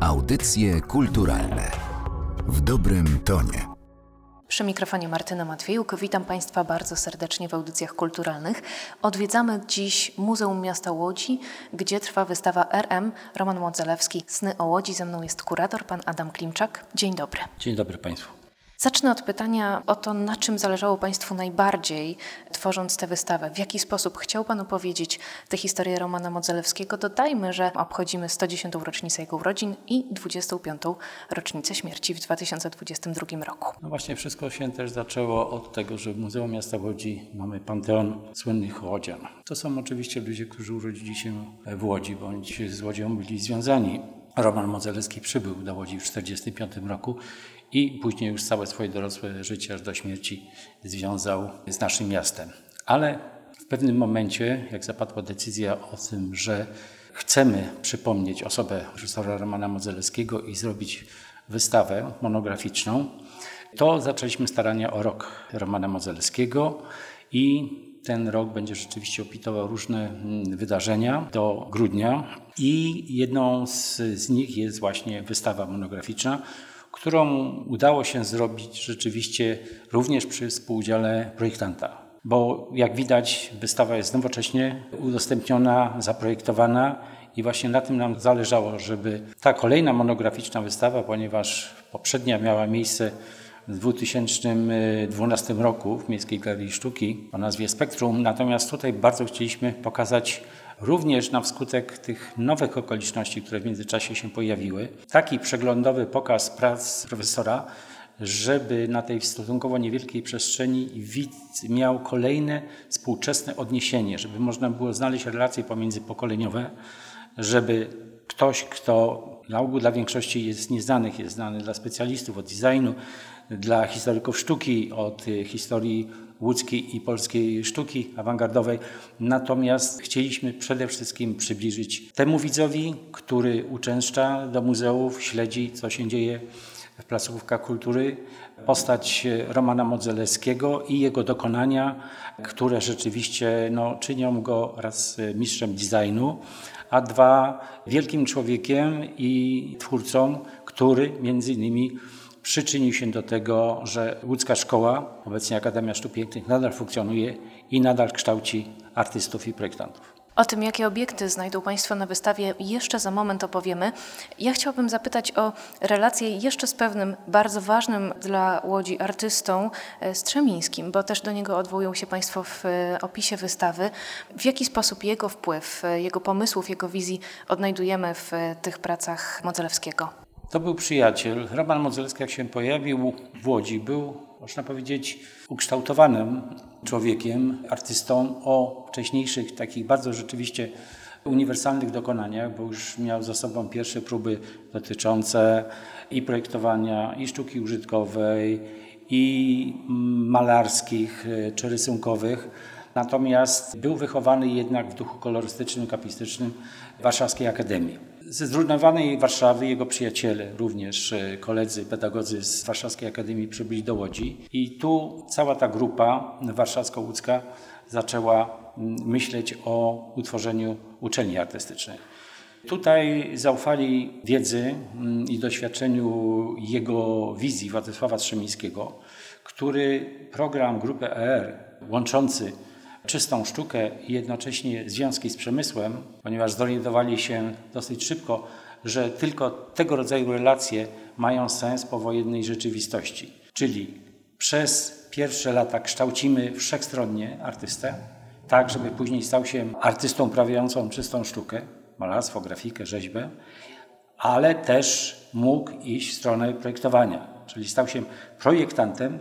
Audycje kulturalne w dobrym tonie. Przy mikrofonie Martyna Matwiejuk. Witam Państwa bardzo serdecznie w audycjach kulturalnych. Odwiedzamy dziś Muzeum Miasta Łodzi, gdzie trwa wystawa RM Roman Modzelewski Sny o Łodzi. Ze mną jest kurator, pan Adam Klimczak. Dzień dobry. Dzień dobry Państwu. Zacznę od pytania o to, na czym zależało Państwu najbardziej, tworząc tę wystawę. W jaki sposób chciał Pan opowiedzieć tę historię Romana Modzelewskiego? Dodajmy, że obchodzimy 110. rocznicę jego urodzin i 25. rocznicę śmierci w 2022 roku. No właśnie, wszystko się też zaczęło od tego, że w Muzeum Miasta Łodzi mamy panteon słynnych łodzian. To są oczywiście ludzie, którzy urodzili się w Łodzi, bądź z Łodzią byli związani. Roman Modzelewski przybył do Łodzi w 1945 roku i później już całe swoje dorosłe życie aż do śmierci związał z naszym miastem. Ale w pewnym momencie, jak zapadła decyzja o tym, że chcemy przypomnieć osobę reżysera Romana Modzelewskiego i zrobić wystawę monograficzną, to zaczęliśmy starania o rok Romana Modzelewskiego i ten rok będzie rzeczywiście opitował różne mm, wydarzenia do grudnia i jedną z, z nich jest właśnie wystawa monograficzna, którą udało się zrobić rzeczywiście również przy współudziale projektanta. Bo jak widać, wystawa jest nowocześnie udostępniona, zaprojektowana i właśnie na tym nam zależało, żeby ta kolejna monograficzna wystawa, ponieważ poprzednia miała miejsce w 2012 roku w Miejskiej Galerii Sztuki o nazwie Spektrum, natomiast tutaj bardzo chcieliśmy pokazać również na wskutek tych nowych okoliczności, które w międzyczasie się pojawiły, taki przeglądowy pokaz prac profesora, żeby na tej stosunkowo niewielkiej przestrzeni widz miał kolejne współczesne odniesienie, żeby można było znaleźć relacje pomiędzypokoleniowe, żeby ktoś, kto na ogół dla większości jest nieznanych, jest znany dla specjalistów od designu, dla historyków sztuki, od historii łódzkiej i polskiej sztuki awangardowej. Natomiast chcieliśmy przede wszystkim przybliżyć temu widzowi, który uczęszcza do muzeów, śledzi, co się dzieje w placówkach kultury, postać Romana Modzelewskiego i jego dokonania, które rzeczywiście no, czynią go raz mistrzem designu, a dwa wielkim człowiekiem i twórcą, który między innymi przyczynił się do tego, że łódzka szkoła, obecnie Akademia Sztuk Pięknych, nadal funkcjonuje i nadal kształci artystów i projektantów. O tym, jakie obiekty znajdą Państwo na wystawie, jeszcze za moment opowiemy. Ja chciałabym zapytać o relację jeszcze z pewnym bardzo ważnym dla Łodzi artystą e, Strzemińskim, bo też do niego odwołują się Państwo w e, opisie wystawy. W jaki sposób jego wpływ, e, jego pomysłów, jego wizji odnajdujemy w tych pracach Modzelewskiego? To był przyjaciel. Roman Modzelski, jak się pojawił w Łodzi, był, można powiedzieć, ukształtowanym człowiekiem, artystą o wcześniejszych, takich bardzo rzeczywiście uniwersalnych dokonaniach, bo już miał za sobą pierwsze próby dotyczące i projektowania, i sztuki użytkowej, i malarskich czy rysunkowych. Natomiast był wychowany jednak w duchu kolorystycznym, kapistycznym Warszawskiej Akademii. Ze zrównowanej Warszawy jego przyjaciele, również e, koledzy, pedagodzy z Warszawskiej Akademii przybyli do Łodzi i tu cała ta grupa warszawsko-łódzka zaczęła myśleć o utworzeniu uczelni artystycznej. Tutaj zaufali wiedzy mm, i doświadczeniu jego wizji Władysława Strzemińskiego, który program grupy ER łączący czystą sztukę i jednocześnie związki z przemysłem, ponieważ zorientowali się dosyć szybko, że tylko tego rodzaju relacje mają sens powojennej rzeczywistości. Czyli przez pierwsze lata kształcimy wszechstronnie artystę, tak żeby później stał się artystą uprawiającą czystą sztukę, malarstwo, grafikę, rzeźbę, ale też mógł iść w stronę projektowania, czyli stał się projektantem.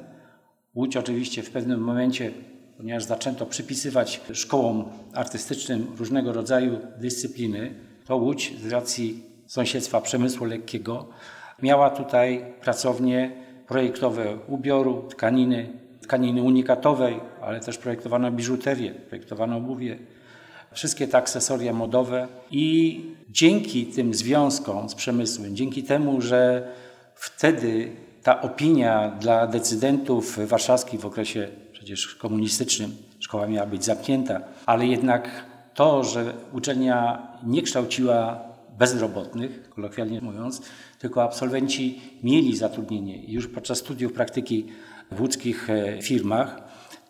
Łódź oczywiście w pewnym momencie ponieważ zaczęto przypisywać szkołom artystycznym różnego rodzaju dyscypliny, to Łódź z racji sąsiedztwa przemysłu lekkiego miała tutaj pracownie projektowe ubioru, tkaniny, tkaniny unikatowej, ale też projektowano biżuterię, projektowano obuwie, wszystkie te akcesoria modowe. I dzięki tym związkom z przemysłem, dzięki temu, że wtedy ta opinia dla decydentów warszawskich w okresie przecież komunistycznym szkoła miała być zamknięta, ale jednak to, że uczelnia nie kształciła bezrobotnych, kolokwialnie mówiąc, tylko absolwenci mieli zatrudnienie już podczas studiów praktyki w łódzkich e, firmach,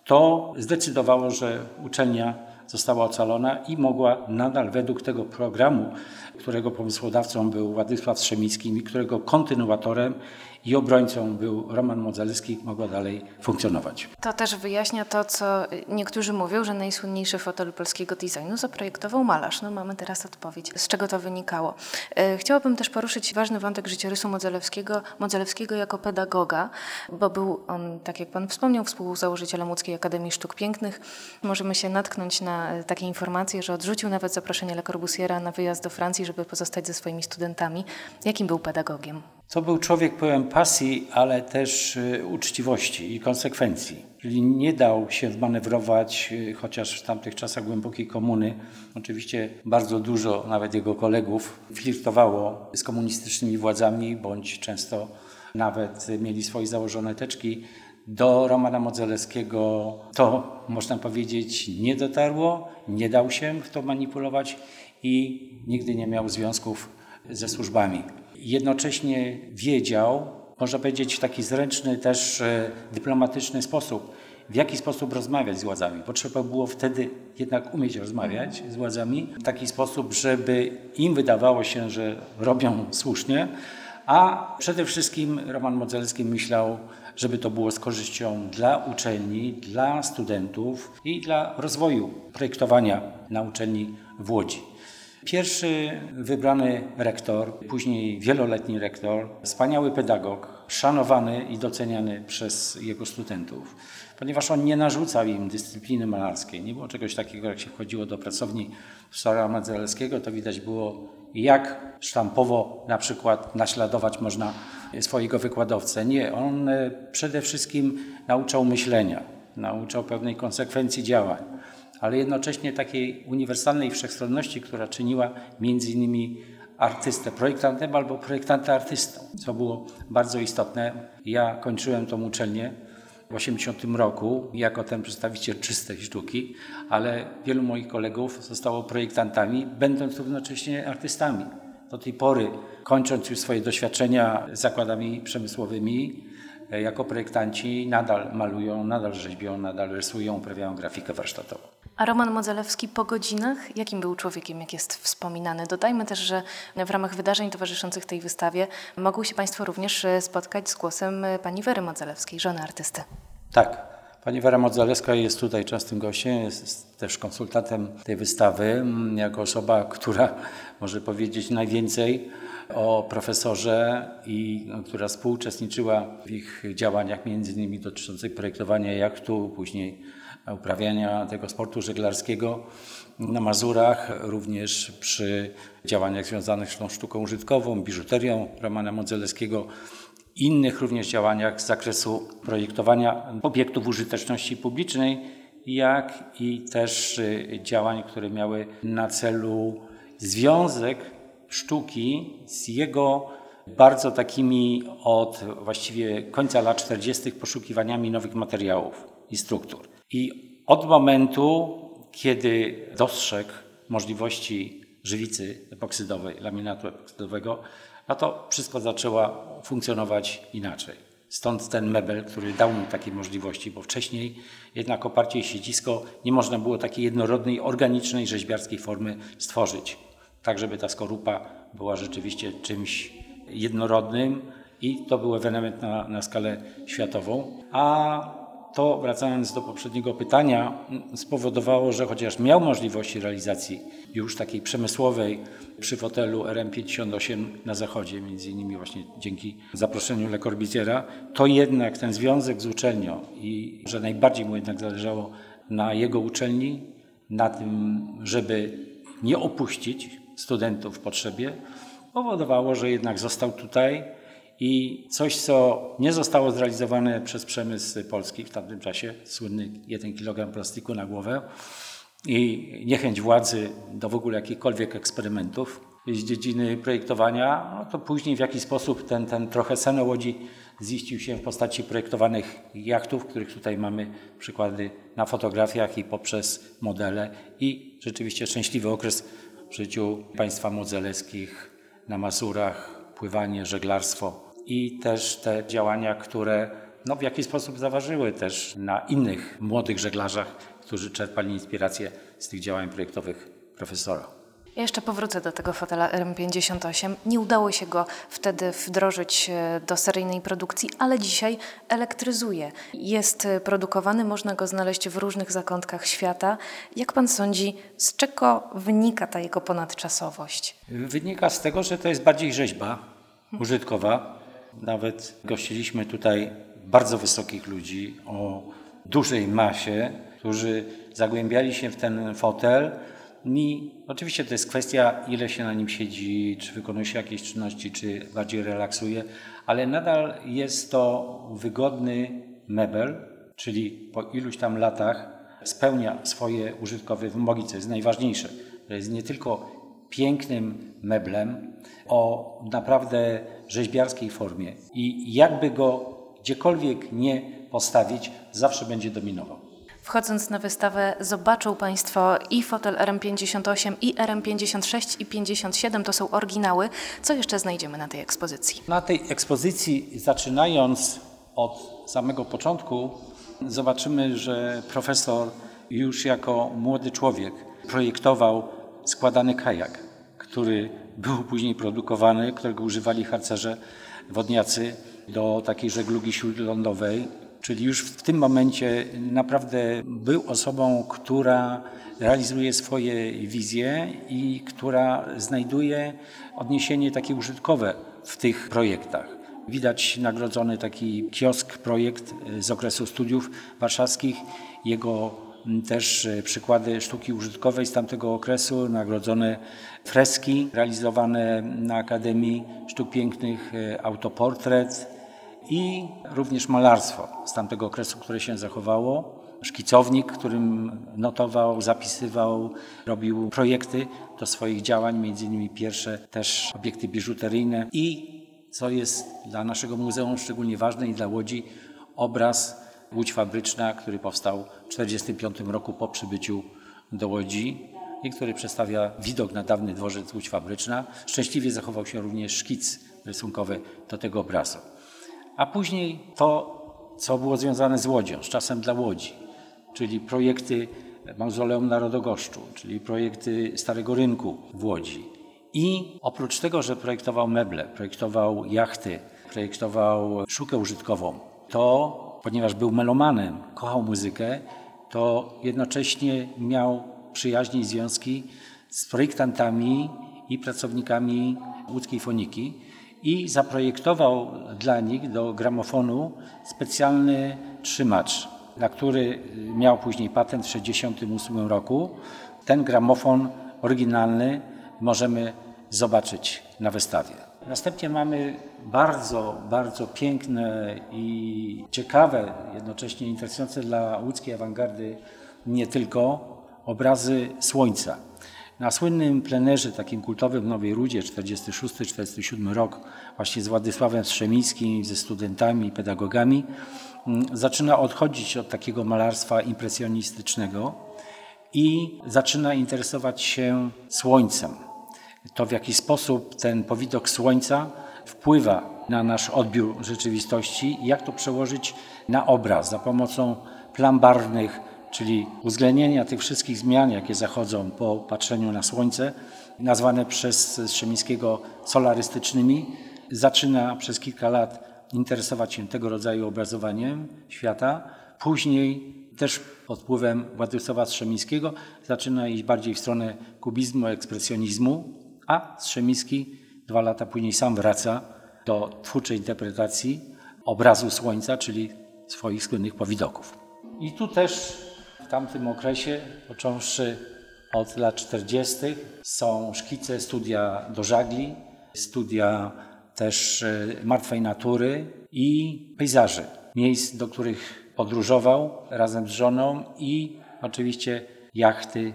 to zdecydowało, że uczelnia została ocalona i mogła nadal według tego programu, którego pomysłodawcą był Władysław Strzemiński i którego kontynuatorem i obrońcą był Roman Modzelski, mogła dalej funkcjonować. To też wyjaśnia to, co niektórzy mówią, że najsłynniejszy fotel polskiego designu zaprojektował malarz. No mamy teraz odpowiedź, z czego to wynikało. E, chciałabym też poruszyć ważny wątek życiorysu Modzelewskiego, Modzelewskiego jako pedagoga, bo był on, tak jak Pan wspomniał, współzałożycielem Łódzkiej Akademii Sztuk Pięknych. Możemy się natknąć na takie informacje, że odrzucił nawet zaproszenie Le Corbusiera na wyjazd do Francji, żeby pozostać ze swoimi studentami. Jakim był pedagogiem? To był człowiek pełen pasji, ale też y, uczciwości i konsekwencji. Czyli nie dał się wmanewrować, y, chociaż w tamtych czasach głębokiej komuny, oczywiście bardzo dużo nawet jego kolegów flirtowało z komunistycznymi władzami, bądź często nawet mieli swoje założone teczki. Do Romana Modzelewskiego to, można powiedzieć, nie dotarło, nie dał się w to manipulować i nigdy nie miał związków ze służbami jednocześnie wiedział, można powiedzieć w taki zręczny, też e, dyplomatyczny sposób, w jaki sposób rozmawiać z władzami. Potrzeba było wtedy jednak umieć rozmawiać z władzami w taki sposób, żeby im wydawało się, że robią słusznie, a przede wszystkim Roman Modzelski myślał, żeby to było z korzyścią dla uczelni, dla studentów i dla rozwoju projektowania na uczelni w Łodzi. Pierwszy wybrany rektor, później wieloletni rektor, wspaniały pedagog, szanowany i doceniany przez jego studentów, ponieważ on nie narzucał im dyscypliny malarskiej. Nie było czegoś takiego, jak się wchodziło do pracowni Sora Madzelskiego, to widać było, jak sztampowo na przykład naśladować można swojego wykładowcę. Nie, on e, przede wszystkim nauczał myślenia, nauczał pewnej konsekwencji działań ale jednocześnie takiej uniwersalnej wszechstronności, która czyniła między innymi artystę projektantem albo projektanta artystą, co było bardzo istotne. Ja kończyłem tą uczelnię w 80 roku jako ten przedstawiciel czystej sztuki, ale wielu moich kolegów zostało projektantami, będąc równocześnie artystami. Do tej pory, kończąc już swoje doświadczenia z zakładami przemysłowymi, jako projektanci nadal malują, nadal rzeźbią, nadal rysują, uprawiają grafikę warsztatową. A Roman Modzelewski po godzinach, jakim był człowiekiem, jak jest wspominany? Dodajmy też, że w ramach wydarzeń towarzyszących tej wystawie mogą się Państwo również e, spotkać z głosem e, pani Wery Modzelewskiej, żony artysty. Tak. Pani Wera Modzelewska jest tutaj częstym gościem, jest też konsultantem tej wystawy, jako osoba, która może powiedzieć najwięcej o profesorze i która współuczestniczyła w ich działaniach, między innymi dotyczących projektowania jachtu, później uprawiania tego sportu żeglarskiego na Mazurach, również przy działaniach związanych z tą sztuką użytkową, biżuterią Romana Modzelewskiego, innych również działaniach z zakresu projektowania obiektów użyteczności publicznej, jak i też y, działań, które miały na celu związek sztuki z jego bardzo takimi od właściwie końca lat 40. poszukiwaniami nowych materiałów i struktur. I od momentu, kiedy dostrzegł możliwości żywicy epoksydowej, laminatu epoksydowego, no to wszystko zaczęło funkcjonować inaczej. Stąd ten mebel, który dał mu takie możliwości, bo wcześniej jednak oparcie siedzisko nie można było takiej jednorodnej, organicznej, rzeźbiarskiej formy stworzyć. Tak, żeby ta skorupa była rzeczywiście czymś jednorodnym i to był ewenement na, na skalę światową. A to, wracając do poprzedniego pytania, spowodowało, że chociaż miał możliwości realizacji już takiej przemysłowej przy fotelu RM58 na zachodzie, między innymi właśnie dzięki zaproszeniu Le Corbusiera, to jednak ten związek z uczelnią i że najbardziej mu jednak zależało na jego uczelni, na tym, żeby nie opuścić studentów w potrzebie, powodowało, że jednak został tutaj i coś, co nie zostało zrealizowane przez przemysł polski w tamtym czasie, słynny 1 kg plastiku na głowę i niechęć władzy do w ogóle jakichkolwiek eksperymentów z dziedziny projektowania, no to później w jakiś sposób ten, ten trochę sen łodzi ziścił się w postaci projektowanych jachtów, których tutaj mamy przykłady na fotografiach i poprzez modele i rzeczywiście szczęśliwy okres w życiu państwa modzeleckich na Mazurach, pływanie, żeglarstwo i też te działania, które no, w jakiś sposób zaważyły też na innych młodych żeglarzach, którzy czerpali inspirację z tych działań projektowych profesora. Ja jeszcze powrócę do tego fotela RM58. Nie udało się go wtedy wdrożyć e, do seryjnej produkcji, ale dzisiaj elektryzuje. Jest e, produkowany, można go znaleźć w różnych zakątkach świata. Jak pan sądzi, z czego wynika ta jego ponadczasowość? Wynika z tego, że to jest bardziej rzeźba użytkowa. Nawet gościliśmy tutaj bardzo wysokich ludzi o dużej masie, którzy zagłębiali się w ten fotel i oczywiście to jest kwestia, ile się na nim siedzi, czy wykonuje się jakieś czynności, czy bardziej relaksuje, ale nadal jest to wygodny mebel, czyli po iluś tam latach spełnia swoje użytkowe wymogi, co jest najważniejsze. To jest nie tylko pięknym meblem o naprawdę rzeźbiarskiej formie i jakby go gdziekolwiek nie postawić, zawsze będzie dominował. Wchodząc na wystawę zobaczą Państwo i fotel RM58, i RM56 i 57, to są oryginały. Co jeszcze znajdziemy na tej ekspozycji? Na tej ekspozycji, zaczynając od samego początku, zobaczymy, że profesor już jako młody człowiek projektował składany kajak, który był później produkowany, którego używali harcerze wodniacy do takiej żeglugi śródlądowej czyli już w tym momencie naprawdę był osobą, która realizuje swoje wizje i która znajduje odniesienie takie użytkowe w tych projektach. Widać nagrodzony taki kiosk projekt z okresu studiów warszawskich, jego też przykłady sztuki użytkowej z tamtego okresu, nagrodzone freski realizowane na Akademii Sztuk Pięknych, autoportret, i również malarstwo z tamtego okresu, które się zachowało. Szkicownik, którym notował, zapisywał, robił projekty do swoich działań, między innymi pierwsze też obiekty biżuteryjne i co jest dla naszego muzeum szczególnie ważne i dla Łodzi, obraz Łódź Fabryczna, który powstał w 1945 roku po przybyciu do Łodzi i który przedstawia widok na dawny dworzec Łódź Fabryczna. Szczęśliwie zachował się również szkic rysunkowy do tego obrazu a później to, co było związane z Łodzią, z czasem dla Łodzi, czyli projekty Mauzoleum Narodogoszczu, czyli projekty Starego Rynku w Łodzi. I oprócz tego, że projektował meble, projektował jachty, projektował sztukę użytkową, to ponieważ był melomanem, kochał muzykę, to jednocześnie miał przyjaźnie i związki z projektantami i pracownikami łódzkiej foniki i zaprojektował dla nich do gramofonu specjalny trzymacz, na który miał później patent w 1968 roku. Ten gramofon oryginalny możemy zobaczyć na wystawie. Następnie mamy bardzo, bardzo piękne i ciekawe, jednocześnie interesujące dla łódzkiej awangardy nie tylko obrazy słońca. Na słynnym plenerze takim kultowym w Nowej Rudzie 46-47 rok właśnie z Władysławem Strzemińskim, ze studentami, pedagogami mm, zaczyna odchodzić od takiego malarstwa impresjonistycznego i zaczyna interesować się słońcem. To w jaki sposób ten powidok słońca wpływa na nasz odbiór rzeczywistości i jak to przełożyć na obraz za pomocą plam barwnych, czyli uwzględnienia tych wszystkich zmian, jakie zachodzą po patrzeniu na Słońce, nazwane przez Strzemińskiego solarystycznymi, zaczyna przez kilka lat interesować się tego rodzaju obrazowaniem świata. Później też pod wpływem Władysława Strzemińskiego zaczyna iść bardziej w stronę kubizmu, ekspresjonizmu, a Strzemiński dwa lata później sam wraca do twórczej interpretacji obrazu Słońca, czyli swoich słynnych powidoków. I tu też tamtym okresie, począwszy od lat 40., są szkice studia do żagli, studia też e, martwej natury i pejzaży, miejsc, do których podróżował razem z żoną i oczywiście jachty,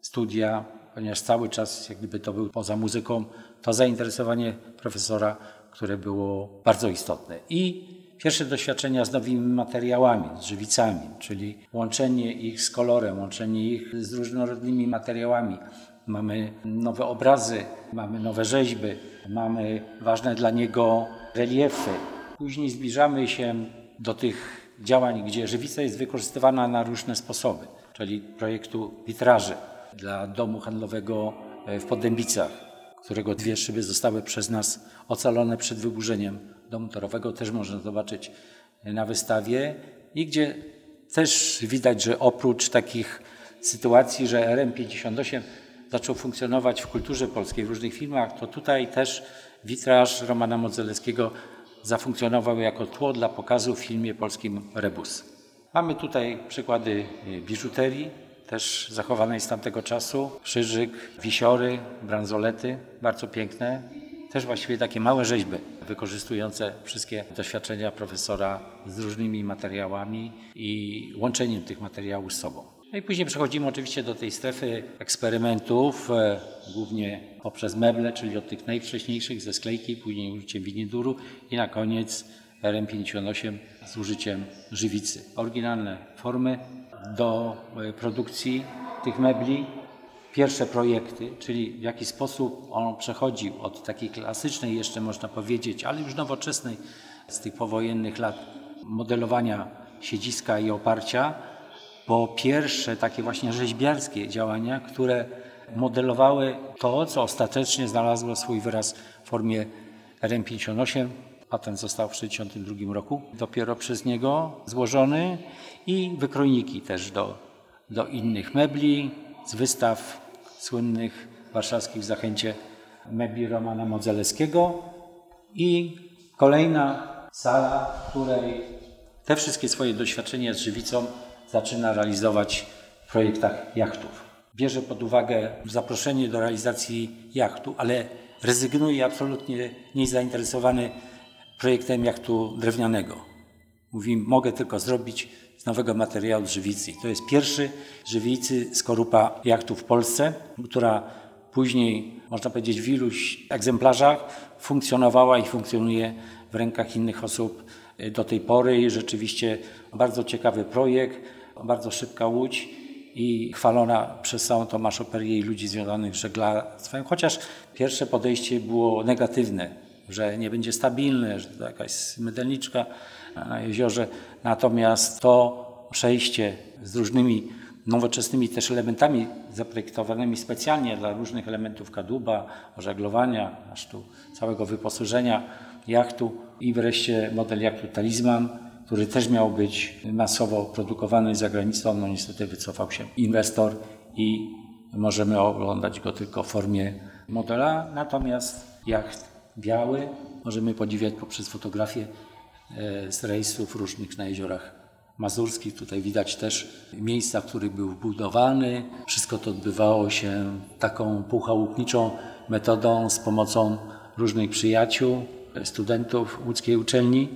studia, ponieważ cały czas, jak gdyby to był poza muzyką, to zainteresowanie profesora, które było bardzo istotne. I Pierwsze doświadczenia z nowymi materiałami, z żywicami, czyli łączenie ich z kolorem, łączenie ich z różnorodnymi materiałami, mamy nowe obrazy, mamy nowe rzeźby, mamy ważne dla niego reliefy. Później zbliżamy się do tych działań, gdzie żywica jest wykorzystywana na różne sposoby, czyli projektu witraży dla domu handlowego w Podębicach, którego dwie szyby zostały przez nas ocalone przed wyburzeniem domu torowego, też można zobaczyć na wystawie i gdzie też widać, że oprócz takich sytuacji, że RM58 zaczął funkcjonować w kulturze polskiej w różnych filmach, to tutaj też witraż Romana Modzelewskiego zafunkcjonował jako tło dla pokazu w filmie polskim Rebus. Mamy tutaj przykłady biżuterii, też zachowanej z tamtego czasu. Krzyżyk, wisiory, bransolety, bardzo piękne. Też właściwie takie małe rzeźby wykorzystujące wszystkie doświadczenia profesora z różnymi materiałami i łączeniem tych materiałów z sobą. No i później przechodzimy oczywiście do tej strefy eksperymentów, e, głównie poprzez meble, czyli od tych najwcześniejszych ze sklejki, później użyciem winiduru i na koniec RM58 z użyciem żywicy. Oryginalne formy do e, produkcji tych mebli. Pierwsze projekty, czyli w jaki sposób on przechodził od takiej klasycznej jeszcze można powiedzieć, ale już nowoczesnej z tych powojennych lat modelowania siedziska i oparcia, po pierwsze takie właśnie rzeźbiarskie działania, które modelowały to, co ostatecznie znalazło swój wyraz w formie RM58. Patent został w 1962 roku dopiero przez niego złożony i wykrojniki też do, do innych mebli z wystaw słynnych warszawskich w Zachęcie mebli Romana Modzelewskiego i kolejna sala, w której te wszystkie swoje doświadczenia z żywicą zaczyna realizować w projektach jachtów. Bierze pod uwagę zaproszenie do realizacji jachtu, ale rezygnuje absolutnie niezainteresowany projektem jachtu drewnianego. Mówi, mogę tylko zrobić z nowego materiału żywicy. To jest pierwszy żywicy skorupa jachtu w Polsce, która później, można powiedzieć, w iluś egzemplarzach funkcjonowała i funkcjonuje w rękach innych osób do tej pory. I rzeczywiście bardzo ciekawy projekt bardzo szybka łódź i chwalona przez całą Tomaszoperię i ludzi związanych z żeglarstwem, chociaż pierwsze podejście było negatywne, że nie będzie stabilne, że to jakaś mydelniczka na jeziorze. Natomiast to przejście z różnymi nowoczesnymi też elementami zaprojektowanymi specjalnie dla różnych elementów kadłuba, żeglowania, aż tu całego wyposażenia jachtu i wreszcie model jachtu Talizman, który też miał być masowo produkowany za granicą. No niestety wycofał się inwestor i możemy oglądać go tylko w formie modela. Natomiast jacht biały możemy podziwiać poprzez fotografie e, z rejsów różnych na jeziorach mazurskich. Tutaj widać też miejsca, w których był budowany. Wszystko to odbywało się taką półchałupniczą metodą z pomocą różnych przyjaciół, studentów łódzkiej uczelni.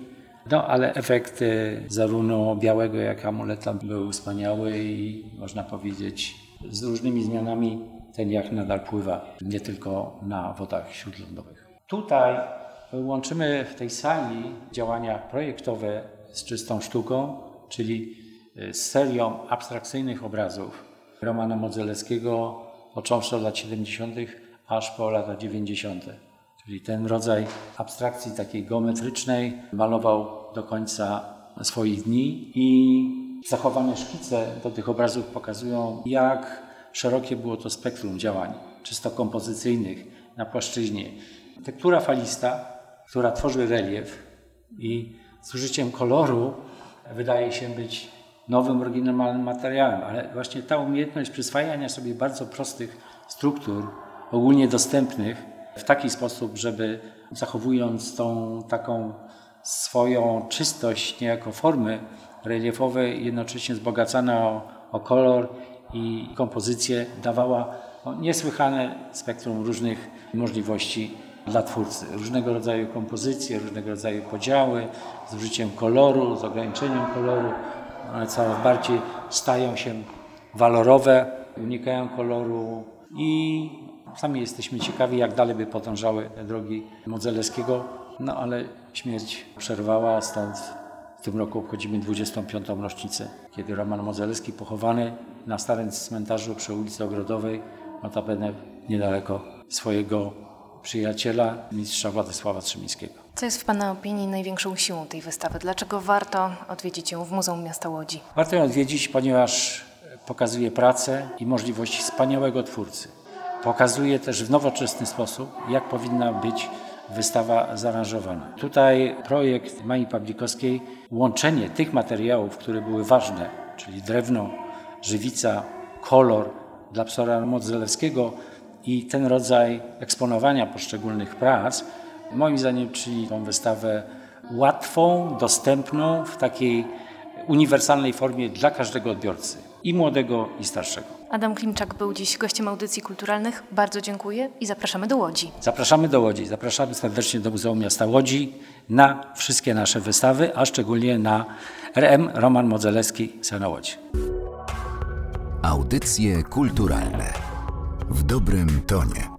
No ale efekt zarówno białego jak amuleta był wspaniały i można powiedzieć z różnymi zmianami ten jacht nadal pływa, nie tylko na wodach śródlądowych. Tutaj łączymy w tej sali działania projektowe z czystą sztuką, czyli z serią abstrakcyjnych obrazów Romana Modzelewskiego, począwszy od lat 70. aż po lata 90. Czyli ten rodzaj abstrakcji takiej geometrycznej malował do końca swoich dni i zachowane szkice do tych obrazów pokazują, jak szerokie było to spektrum działań, czysto kompozycyjnych na płaszczyźnie. Tektura falista, która tworzy relief i z użyciem koloru wydaje się być nowym, oryginalnym materiałem, ale właśnie ta umiejętność przyswajania sobie bardzo prostych struktur, ogólnie dostępnych, w taki sposób, żeby zachowując tą taką swoją czystość niejako formy reliefowej, jednocześnie wzbogacana o, o kolor i kompozycję, dawała no, niesłychane spektrum różnych możliwości dla twórcy. Różnego rodzaju kompozycje, różnego rodzaju podziały, z użyciem koloru, z ograniczeniem koloru, one coraz bardziej stają się walorowe, unikają koloru i Sami jesteśmy ciekawi, jak dalej by podążały drogi Modzelewskiego, no ale śmierć przerwała, stąd w tym roku obchodzimy 25. rocznicę, kiedy Roman Modzelewski pochowany na starym cmentarzu przy ulicy Ogrodowej notabene niedaleko swojego przyjaciela, mistrza Władysława Trzymińskiego. Co jest w Pana opinii największą siłą tej wystawy? Dlaczego warto odwiedzić ją w Muzeum Miasta Łodzi? Warto ją odwiedzić, ponieważ pokazuje pracę i możliwości wspaniałego twórcy. Pokazuje też w nowoczesny sposób, jak powinna być wystawa zaaranżowana. Tutaj projekt Mai Pawlikowskiej, łączenie tych materiałów, które były ważne, czyli drewno, żywica, kolor dla psora Modzelewskiego i ten rodzaj eksponowania poszczególnych prac, moim zdaniem czyni tą wystawę łatwą, dostępną w takiej uniwersalnej formie dla każdego odbiorcy, i młodego, i starszego. Adam Klimczak był dziś gościem audycji kulturalnych. Bardzo dziękuję i zapraszamy do Łodzi. Zapraszamy do Łodzi, zapraszamy serdecznie do Muzeum Miasta Łodzi na wszystkie nasze wystawy, a szczególnie na RM Roman Modzelewski Sena Łodzi. Audycje kulturalne w dobrym tonie.